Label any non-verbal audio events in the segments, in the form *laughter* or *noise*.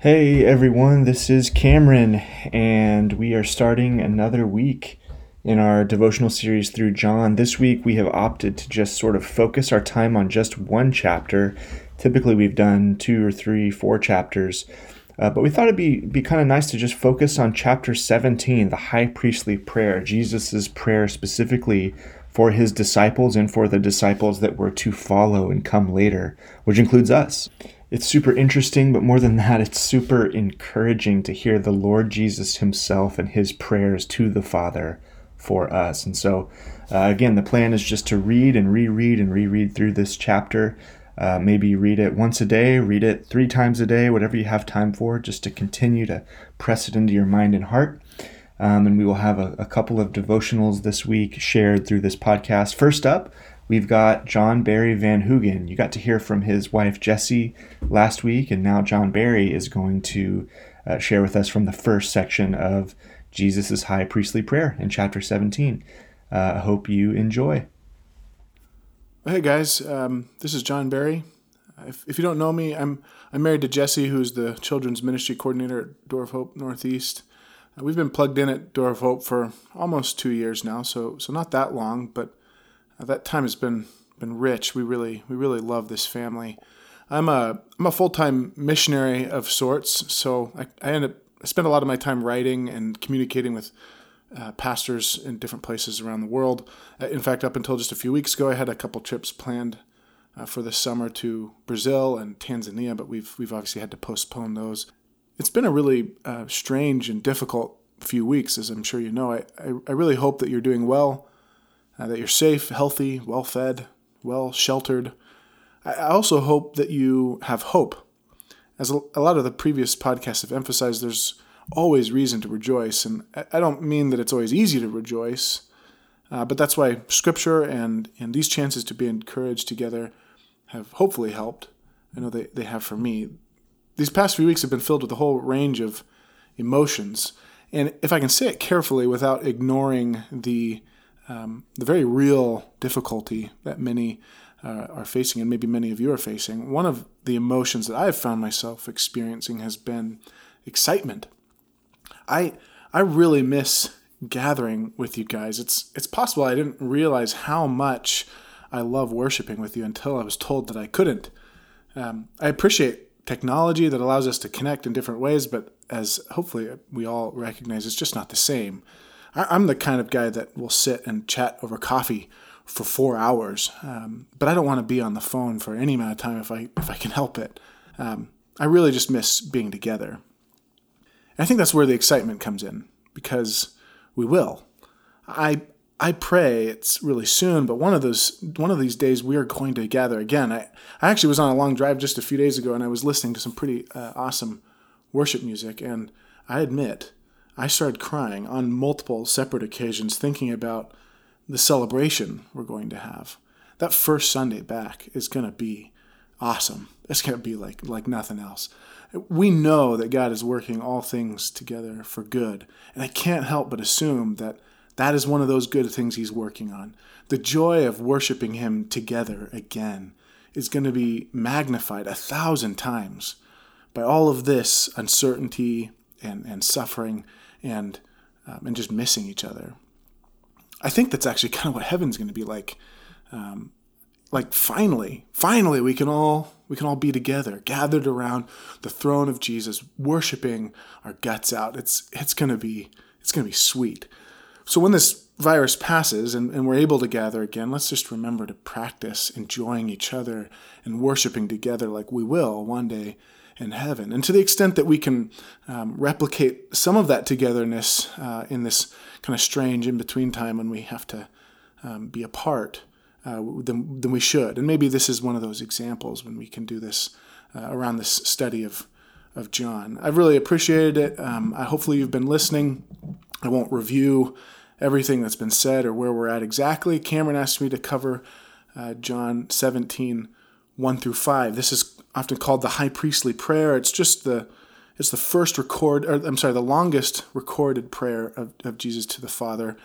Hey everyone, this is Cameron, and we are starting another week in our devotional series through John. This week we have opted to just sort of focus our time on just one chapter. Typically we've done two or three, four chapters, uh, but we thought it'd be, be kind of nice to just focus on chapter 17, the high priestly prayer, Jesus' prayer specifically for his disciples and for the disciples that were to follow and come later, which includes us it's super interesting, but more than that, it's super encouraging to hear the Lord Jesus himself and his prayers to the Father for us. And so, uh, again, the plan is just to read and reread and reread through this chapter. Uh, maybe read it once a day, read it three times a day, whatever you have time for, just to continue to press it into your mind and heart. Um, and we will have a, a couple of devotionals this week shared through this podcast. First up, We've got John Barry Van Hoogen. You got to hear from his wife Jessie last week, and now John Barry is going to uh, share with us from the first section of Jesus' high priestly prayer in chapter 17. Uh, I hope you enjoy. Hey guys, um, this is John Barry. If, if, you don't know me, I'm I'm married to Jessie, who's the children's ministry coordinator at Door of Hope Northeast. Uh, we've been plugged in at Door of Hope for almost two years now, so so not that long, but uh, that time has been been rich. We really we really love this family. I'm a I'm a full time missionary of sorts, so I, I end up I spend a lot of my time writing and communicating with uh, pastors in different places around the world. Uh, in fact, up until just a few weeks ago, I had a couple trips planned uh, for the summer to Brazil and Tanzania, but we've we've obviously had to postpone those. It's been a really uh, strange and difficult few weeks, as I'm sure you know. I, I, I really hope that you're doing well uh, that you're safe, healthy, well fed, well sheltered. I also hope that you have hope. As a lot of the previous podcasts have emphasized, there's always reason to rejoice. And I don't mean that it's always easy to rejoice, uh, but that's why Scripture and, and these chances to be encouraged together have hopefully helped. I know they, they have for me. These past few weeks have been filled with a whole range of emotions. And if I can say it carefully without ignoring the um, the very real difficulty that many uh, are facing, and maybe many of you are facing, one of the emotions that I have found myself experiencing has been excitement. I I really miss gathering with you guys. It's it's possible I didn't realize how much I love worshiping with you until I was told that I couldn't. Um, I appreciate technology that allows us to connect in different ways, but as hopefully we all recognize, it's just not the same. I, am the kind of guy that will sit and chat over coffee for four hours, um, but I don't want to be on the phone for any amount of time if I if I can help it. Um, I really just miss being together. And I think that's where the excitement comes in because we will. I I pray it's really soon, but one of those one of these days we are going to gather again. I, I actually was on a long drive just a few days ago and I was listening to some pretty uh, awesome worship music and I admit I started crying on multiple separate occasions thinking about the celebration we're going to have. That first Sunday back is going to be awesome. It's going to be like like nothing else. We know that God is working all things together for good, and I can't help but assume that that is one of those good things he's working on. The joy of worshiping him together again is going to be magnified a thousand times by all of this uncertainty and, and suffering and um, and just missing each other. I think that's actually *laughs* kind of what heaven's going to be like. Um, like finally, finally, we can all we can all be together, gathered around the throne of Jesus, worshiping our guts out. It's it's going to be it's going to be sweet. So when this virus passes and, and we're able to gather again, let's just remember to practice enjoying each other and worshiping together like we will one day in heaven. And to the extent that we can um, replicate some of that togetherness uh, in this kind of strange in between time when we have to um, be apart, uh, then, then we should. And maybe this is one of those examples when we can do this uh, around this study of, of John. I've really appreciated it. Um, I, hopefully, you've been listening. I won't review everything that's been said or where we're at exactly. Cameron asked me to cover uh, John 17, 1 through 5. This is often called the high priestly prayer. It's just the it's the first record, or I'm sorry, the longest recorded prayer of, of Jesus to the Father.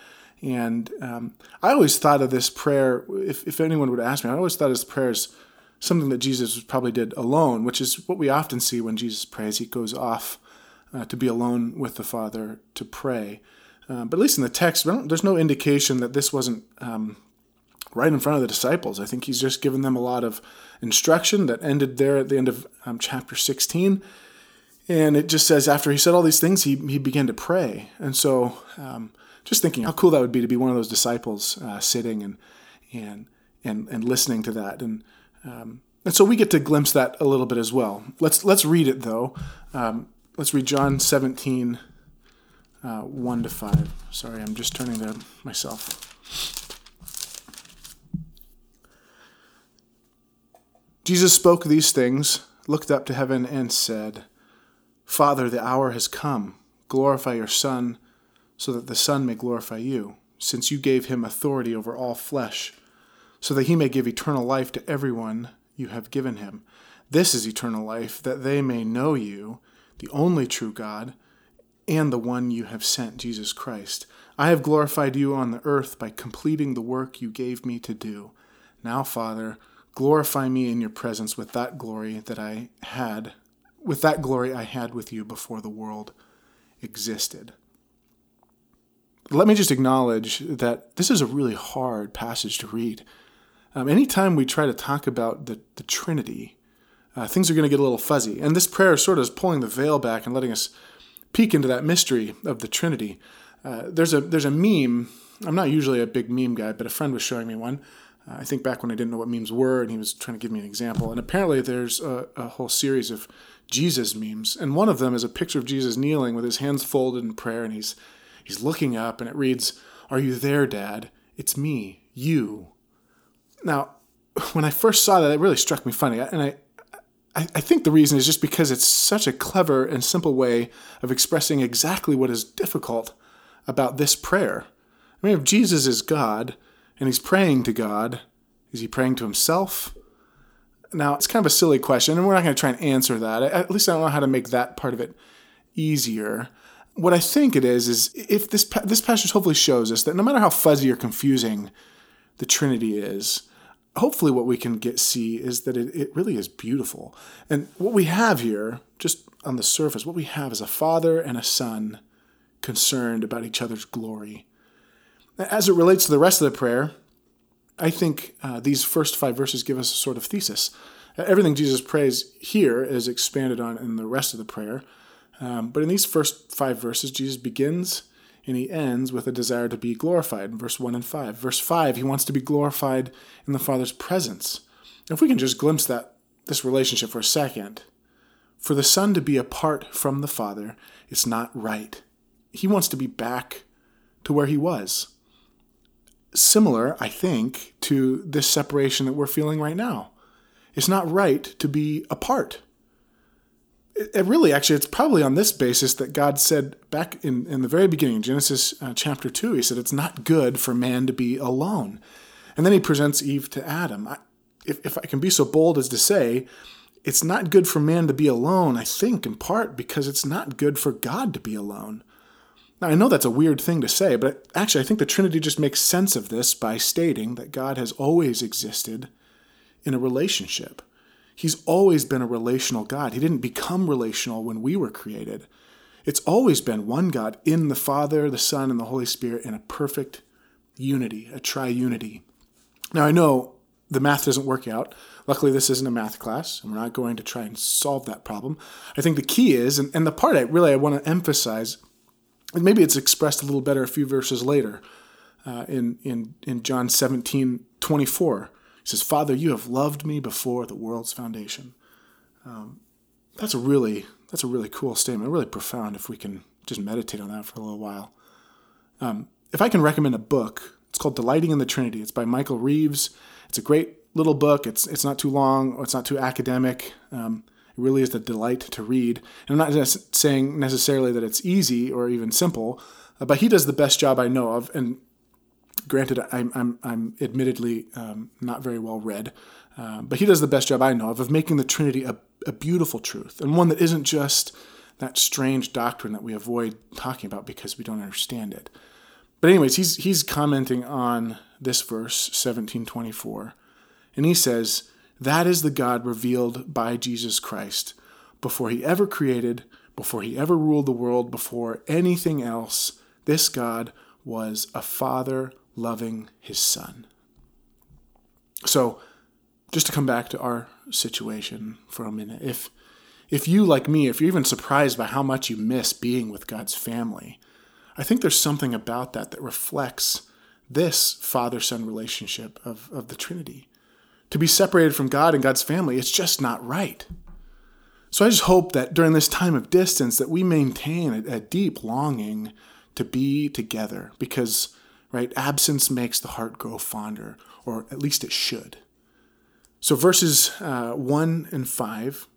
And um, I always thought of this prayer, if, if anyone would ask me, I always thought of this prayer as something that Jesus probably did alone, which is what we often see when Jesus prays. He goes off uh, to be alone with the Father to pray. Uh, but at least in the text, there's no indication that this wasn't um, right in front of the disciples. I think he's just given them a lot of instruction that ended there at the end of um, chapter 16. And it just says after he said all these things, he, he began to pray. And so um, just thinking how cool that would be to be one of those disciples uh, sitting and, and, and, and listening to that. And, um, and so we get to glimpse that a little bit as well. Let's, let's read it though. Um, let's read John 17, uh, 1 to 5. Sorry, I'm just turning there myself. Jesus spoke these things, looked up to heaven, and said, Father, the hour has come. Glorify your Son, so that the Son may glorify you, since you gave him authority over all flesh, so that he may give eternal life to everyone you have given him. This is eternal life, that they may know you, the only true God, and the one you have sent, Jesus Christ. I have glorified you on the earth by completing the work you gave me to do. Now, Father, glorify me in your presence with that glory that I had, with that glory I had with you before the world existed. Let me just acknowledge that this is a really hard passage to read. Um, anytime we try to talk about the, the Trinity, uh, things are going to get a little fuzzy. And this prayer sort of is pulling the veil back and letting us peek into that mystery of the Trinity. Uh, there's a there's a meme. I'm not usually a big meme guy, but a friend was showing me one. Uh, I think back when I didn't know what memes were, and he was trying to give me an example. And apparently, there's a, a whole series of Jesus memes, and one of them is a picture of Jesus kneeling with his hands folded in prayer, and he's he's looking up, and it reads, "Are you there, Dad? It's me, you." Now, *laughs* when I first saw that, it really struck me funny, and I I, I think the reason is just because it's such a clever and simple way of expressing exactly what is difficult about this prayer. I mean, if Jesus is God and he's praying to God, is he praying to himself? Now, it's kind of a silly question, and we're not going to try and answer that. At least I don't know how to make that part of it easier. What I think it is is if this this passage hopefully shows us that no matter how fuzzy or confusing the Trinity is, hopefully what we can get see is that it, it really is beautiful. And what we have here, just on the surface, what we have is a father and a son concerned about each other's glory. As it relates to the rest of the prayer, I think uh, these first five verses give us a sort of thesis. Everything Jesus prays here is expanded on in the rest of the prayer. Um, but in these first five verses, Jesus begins and he ends with a desire to be glorified in verse 1 and 5. Verse 5, he wants to be glorified in the Father's presence. If we can just glimpse that this relationship for a second, for the Son to be apart from the Father, it's not right. He wants to be back to where he was. Similar, I think, to this separation that we're feeling right now. It's not right to be apart. It really actually it's probably on this basis that god said back in, in the very beginning genesis uh, chapter 2 he said it's not good for man to be alone. And then he presents eve to adam. I, if, if i can be so bold as to say it's not good for man to be alone i think in part because it's not good for god to be alone now i know that's a weird thing to say but actually i think the trinity just makes sense of this by stating that god has always existed in a relationship He's always been a relational God. He didn't become relational when we were created. It's always been one God in the Father, the Son, and the Holy Spirit in a perfect unity, a triunity. Now, I know the math doesn't work out. Luckily, this isn't a math class, and we're not going to try and solve that problem. I think the key is, and, and the part I really I want to emphasize, and maybe it's expressed a little better a few verses later uh, in, in, in John 17 24. He says, Father, you have loved me before the world's foundation. Um, that's a really that's a really cool statement, really profound if we can just meditate on that for a little while. Um, if I can recommend a book, it's called Delighting in the Trinity. It's by Michael Reeves. It's a great little book. It's it's not too long it's not too academic. Um, it really is a delight to read. And I'm not saying necessarily that it's easy or even simple, uh, but he does the best job I know of. And granted, I'm, I'm, I'm admittedly um, not very well read, uh, but he does the best job I know of of making the Trinity a, a beautiful truth and one that isn't just that strange doctrine that we avoid talking about because we don't understand it. But anyways, he's he's commenting on this verse 1724, and he says, That is the God revealed by Jesus Christ before he ever created, before he ever ruled the world, before anything else. This God was a father loving his son. So, just to come back to our situation for a minute, if if you like me, if you're even surprised by how much you miss being with God's family, I think there's something about that that reflects this father son relationship of, of the Trinity. To be separated from God and God's family, it's just not right. So I just hope that during this time of distance that we maintain a, a deep longing to be together because right absence makes the heart grow fonder or at least it should. So verses uh, 1 and 5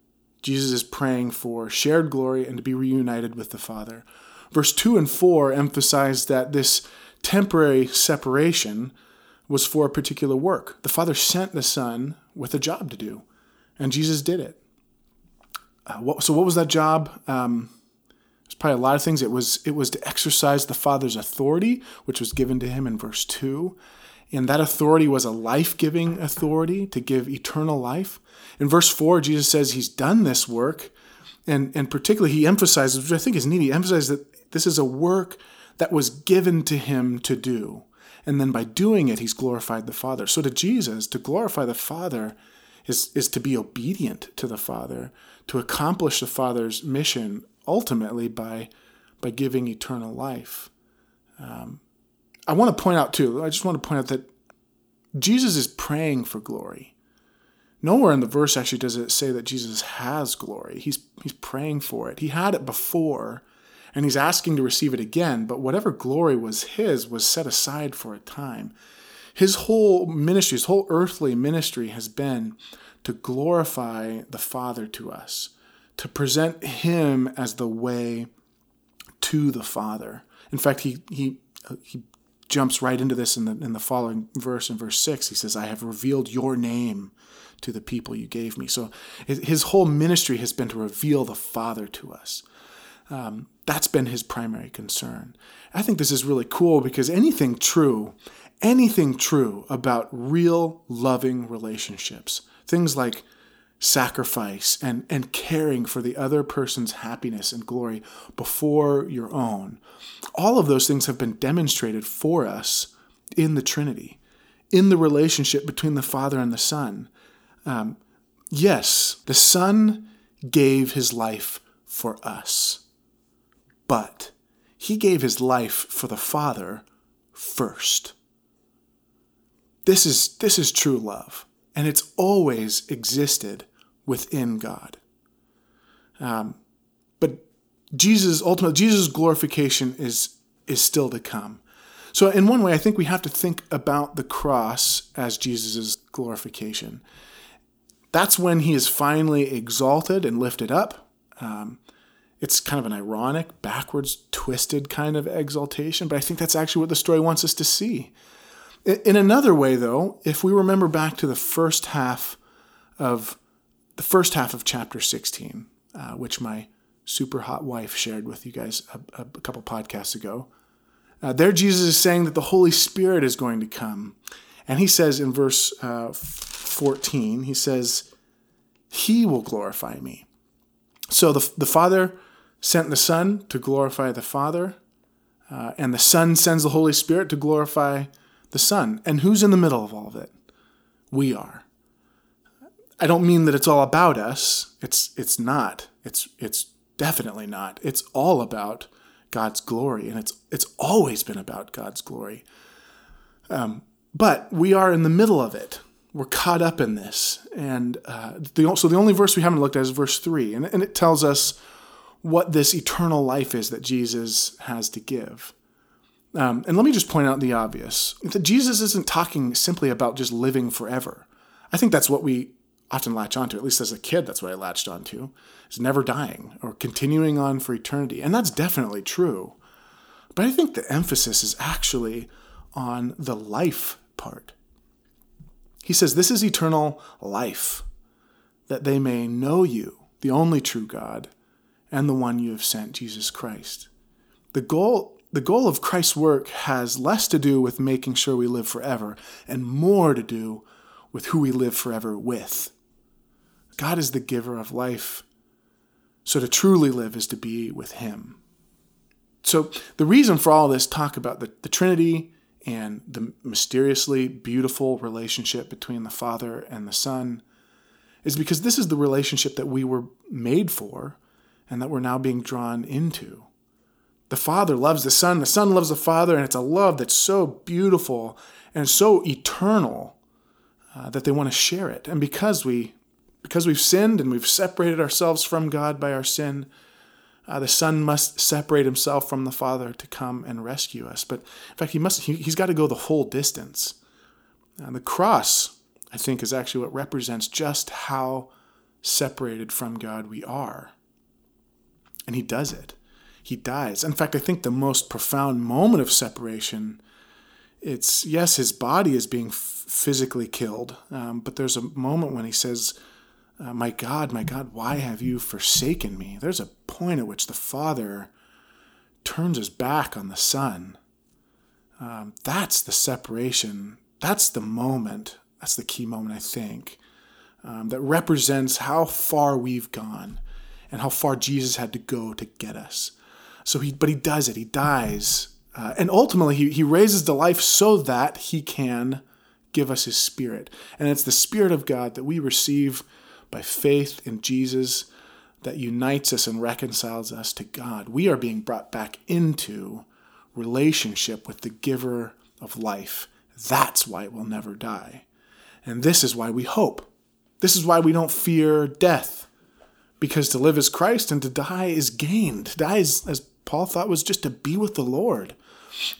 Jesus is praying for shared glory and to be reunited with the Father. Verse 2 and 4 emphasize that this temporary separation was for a particular work. The Father sent the Son with a job to do, and Jesus did it. Uh, what, so, what was that job? Um, there's probably a lot of things. It was it was to exercise the Father's authority, which was given to him in verse two, and that authority was a life giving authority to give eternal life. In verse four, Jesus says he's done this work, and and particularly he emphasizes, which I think is neat. He emphasizes that this is a work that was given to him to do. And then by doing it, he's glorified the Father. So to Jesus, to glorify the Father is, is to be obedient to the Father, to accomplish the Father's mission ultimately by, by giving eternal life. Um, I want to point out, too, I just want to point out that Jesus is praying for glory. Nowhere in the verse actually does it say that Jesus has glory. He's, he's praying for it. He had it before, and he's asking to receive it again, but whatever glory was his was set aside for a time. His whole ministry, his whole earthly ministry has been to glorify the Father to us, to present him as the way to the Father. In fact, he, he, he jumps right into this in the, in the following verse, in verse 6. He says, I have revealed your name to the people you gave me. So his whole ministry has been to reveal the Father to us. Um, that's been his primary concern. I think this is really cool because anything true, anything true about real loving relationships, things like sacrifice and, and caring for the other person's happiness and glory before your own, all of those things have been demonstrated for us in the Trinity, in the relationship between the Father and the Son. Um, yes, the Son gave his life for us but he gave his life for the Father first. This is, this is true love, and it's always existed within God. Um, but Jesus, ultimately, Jesus' glorification is, is still to come. So, in one way, I think we have to think about the cross as Jesus' glorification. That's when he is finally exalted and lifted up. Um, it's kind of an ironic, backwards, twisted kind of exaltation, but I think that's actually what the story wants us to see. In another way, though, if we remember back to the first half of the first half of chapter 16, uh, which my super hot wife shared with you guys a, a couple podcasts ago, uh, there Jesus is saying that the Holy Spirit is going to come. And he says in verse uh, 14, he says, He will glorify me. So the, the Father sent the Son to glorify the Father, uh, and the Son sends the Holy Spirit to glorify the Son. And who's in the middle of all of it? We are. I don't mean that it's all about us. It's it's not. It's it's definitely not. It's all about God's glory, and it's it's always been about God's glory. Um, but we are in the middle of it. We're caught up in this, and uh, the, so the only verse we haven't looked at is verse three, and, and it tells us what this eternal life is that Jesus has to give. Um, and let me just point out the obvious that Jesus isn't talking simply about just living forever. I think that's what we often latch onto, at least as a kid, that's what I latched onto, is never dying or continuing on for eternity. And that's definitely true. But I think the emphasis is actually on the life part. He says, This is eternal life, that they may know you, the only true God, and the one you have sent, Jesus Christ. The goal, the goal of Christ's work has less to do with making sure we live forever and more to do with who we live forever with. God is the giver of life. So to truly live is to be with Him. So the reason for all this talk about the, the Trinity and the mysteriously beautiful relationship between the Father and the Son is because this is the relationship that we were made for and that we're now being drawn into. The Father loves the Son, the Son loves the Father, and it's a love that's so beautiful and so eternal uh, that they want to share it. And because we because we've sinned and we've separated ourselves from God by our sin, uh, the Son must separate himself from the Father to come and rescue us. But in fact, he must he, has got to go the whole distance. And the cross, I think, is actually what represents just how separated from God we are. And he does it. He dies. In fact, I think the most profound moment of separation, it's yes, his body is being physically killed, um, but there's a moment when he says, uh, My God, my God, why have you forsaken me? There's a point at which the Father turns his back on the Son. Um, that's the separation. That's the moment. That's the key moment, I think, um, that represents how far we've gone and how far Jesus had to go to get us. So he, but he does it. He dies, uh, and ultimately he, he raises to life so that he can give us his Spirit, and it's the Spirit of God that we receive by faith in Jesus that unites us and reconciles us to God. We are being brought back into relationship with the giver of life. That's why we'll never die. And this is why we hope. This is why we don't fear death. Because to live is Christ and to die is gain. To die is, as Paul thought, was just to be with the Lord.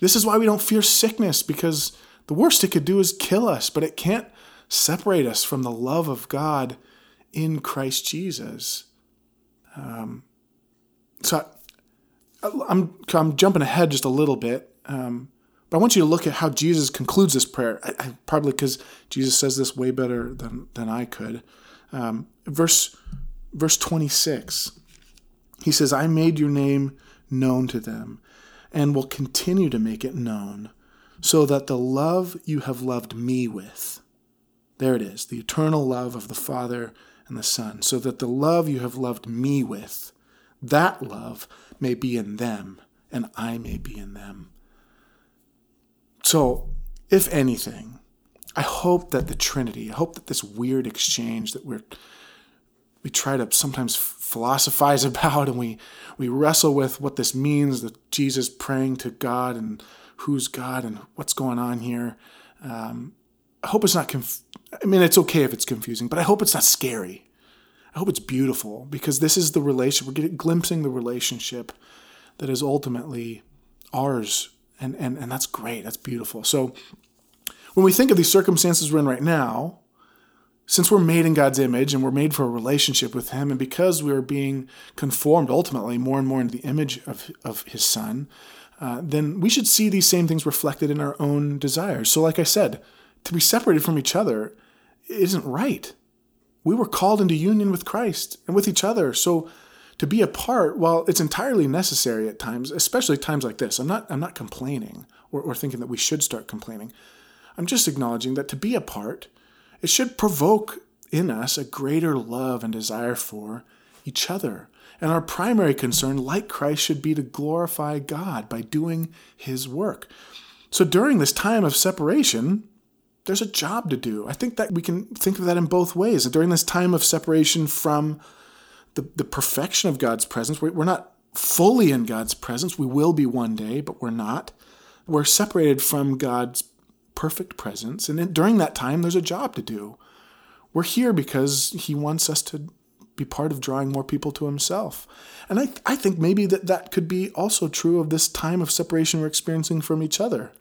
This is why we don't fear sickness, because the worst it could do is kill us, but it can't separate us from the love of God in Christ Jesus. Um, so I, am I'm, I'm jumping ahead just a little bit, um, but I want you to look at how Jesus concludes this prayer. I, I, probably because Jesus says this way better than than I could. Um, verse verse 26, he says, "I made your name known to them, and will continue to make it known, so that the love you have loved me with." There it is, the eternal love of the Father and the Son, so that the love you have loved me with, that love may be in them, and I may be in them. So, if anything, I hope that the Trinity, I hope that this weird exchange that we're we try to sometimes philosophize *laughs* about and we we wrestle with what this means that Jesus praying to God and who's God and what's going on here. Um, I hope it's not conf- I mean, it's okay if it's confusing, but I hope it's not scary. I hope it's beautiful because this is the relationship. We're getting glimpsing the relationship that is ultimately ours, and and and that's great. That's beautiful. So when we think of these circumstances we're in right now, since we're made in God's image and we're made for a relationship with Him, and because we are being conformed ultimately more and more into the image of, of His Son, uh, then we should see these same things reflected in our own desires. So, like I said, to be separated from each other isn't right. We were called into union with Christ and with each other. So to be apart, while it's entirely necessary at times, especially times like this, I'm not I'm not complaining or, or thinking that we should start complaining. I'm just acknowledging that to be apart, it should provoke in us a greater love and desire for each other. And our primary concern, like Christ, should be to glorify God by doing his work. So during this time of separation, there's a job to do. I think that we can think of that in both ways. During this time of separation from the, the perfection of God's presence, we're not fully in God's presence. We will be one day, but we're not. We're separated from God's perfect presence. And during that time, there's a job to do. We're here because He wants us to be part of drawing more people to Himself. And I, I think maybe that that could be also true of this time of separation we're experiencing from each other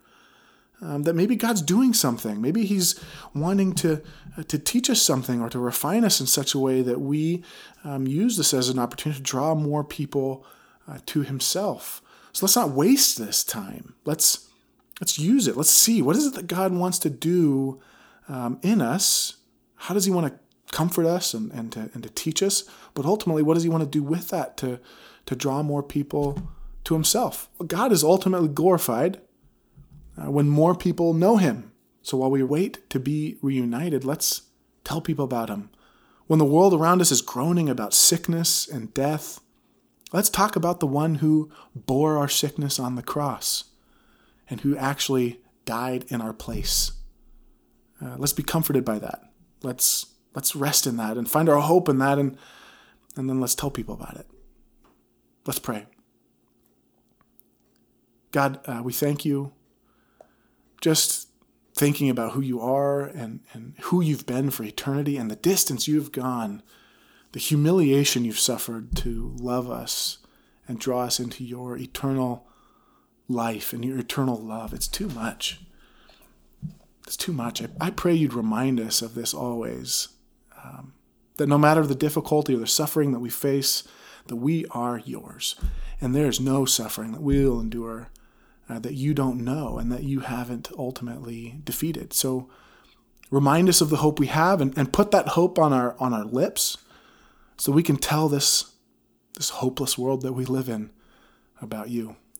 um, that maybe God's doing something. Maybe He's wanting to uh, to teach us something or to refine us in such a way that we um, use this as an opportunity to draw more people uh, to Himself. So let's not waste this time. Let's let's use it. Let's see what is it that God wants to do um, in us. How does He want to comfort us and, and to and to teach us? But ultimately, what does He want to do with that to to draw more people to Himself? God is ultimately glorified uh, when more people know him. So while we wait to be reunited, let's tell people about him. When the world around us is groaning about sickness and death, let's talk about the one who bore our sickness on the cross and who actually died in our place. Uh, let's be comforted by that. Let's let's rest in that and find our hope in that and and then let's tell people about it. Let's pray. God, uh, we thank you. Just thinking about who you are and, and who you've been for eternity and the distance you've gone, the humiliation you've suffered to love us and draw us into your eternal life and your eternal love. It's too much. It's too much. I, I pray you'd remind us of this always. Um, that no matter the difficulty or the suffering that we face, that we are yours. And there is no suffering that we'll endure uh, that you don't know and that you haven't ultimately defeated. So remind us of the hope we have and, and put that hope on our on our lips so we can tell this this hopeless world that we live in about you.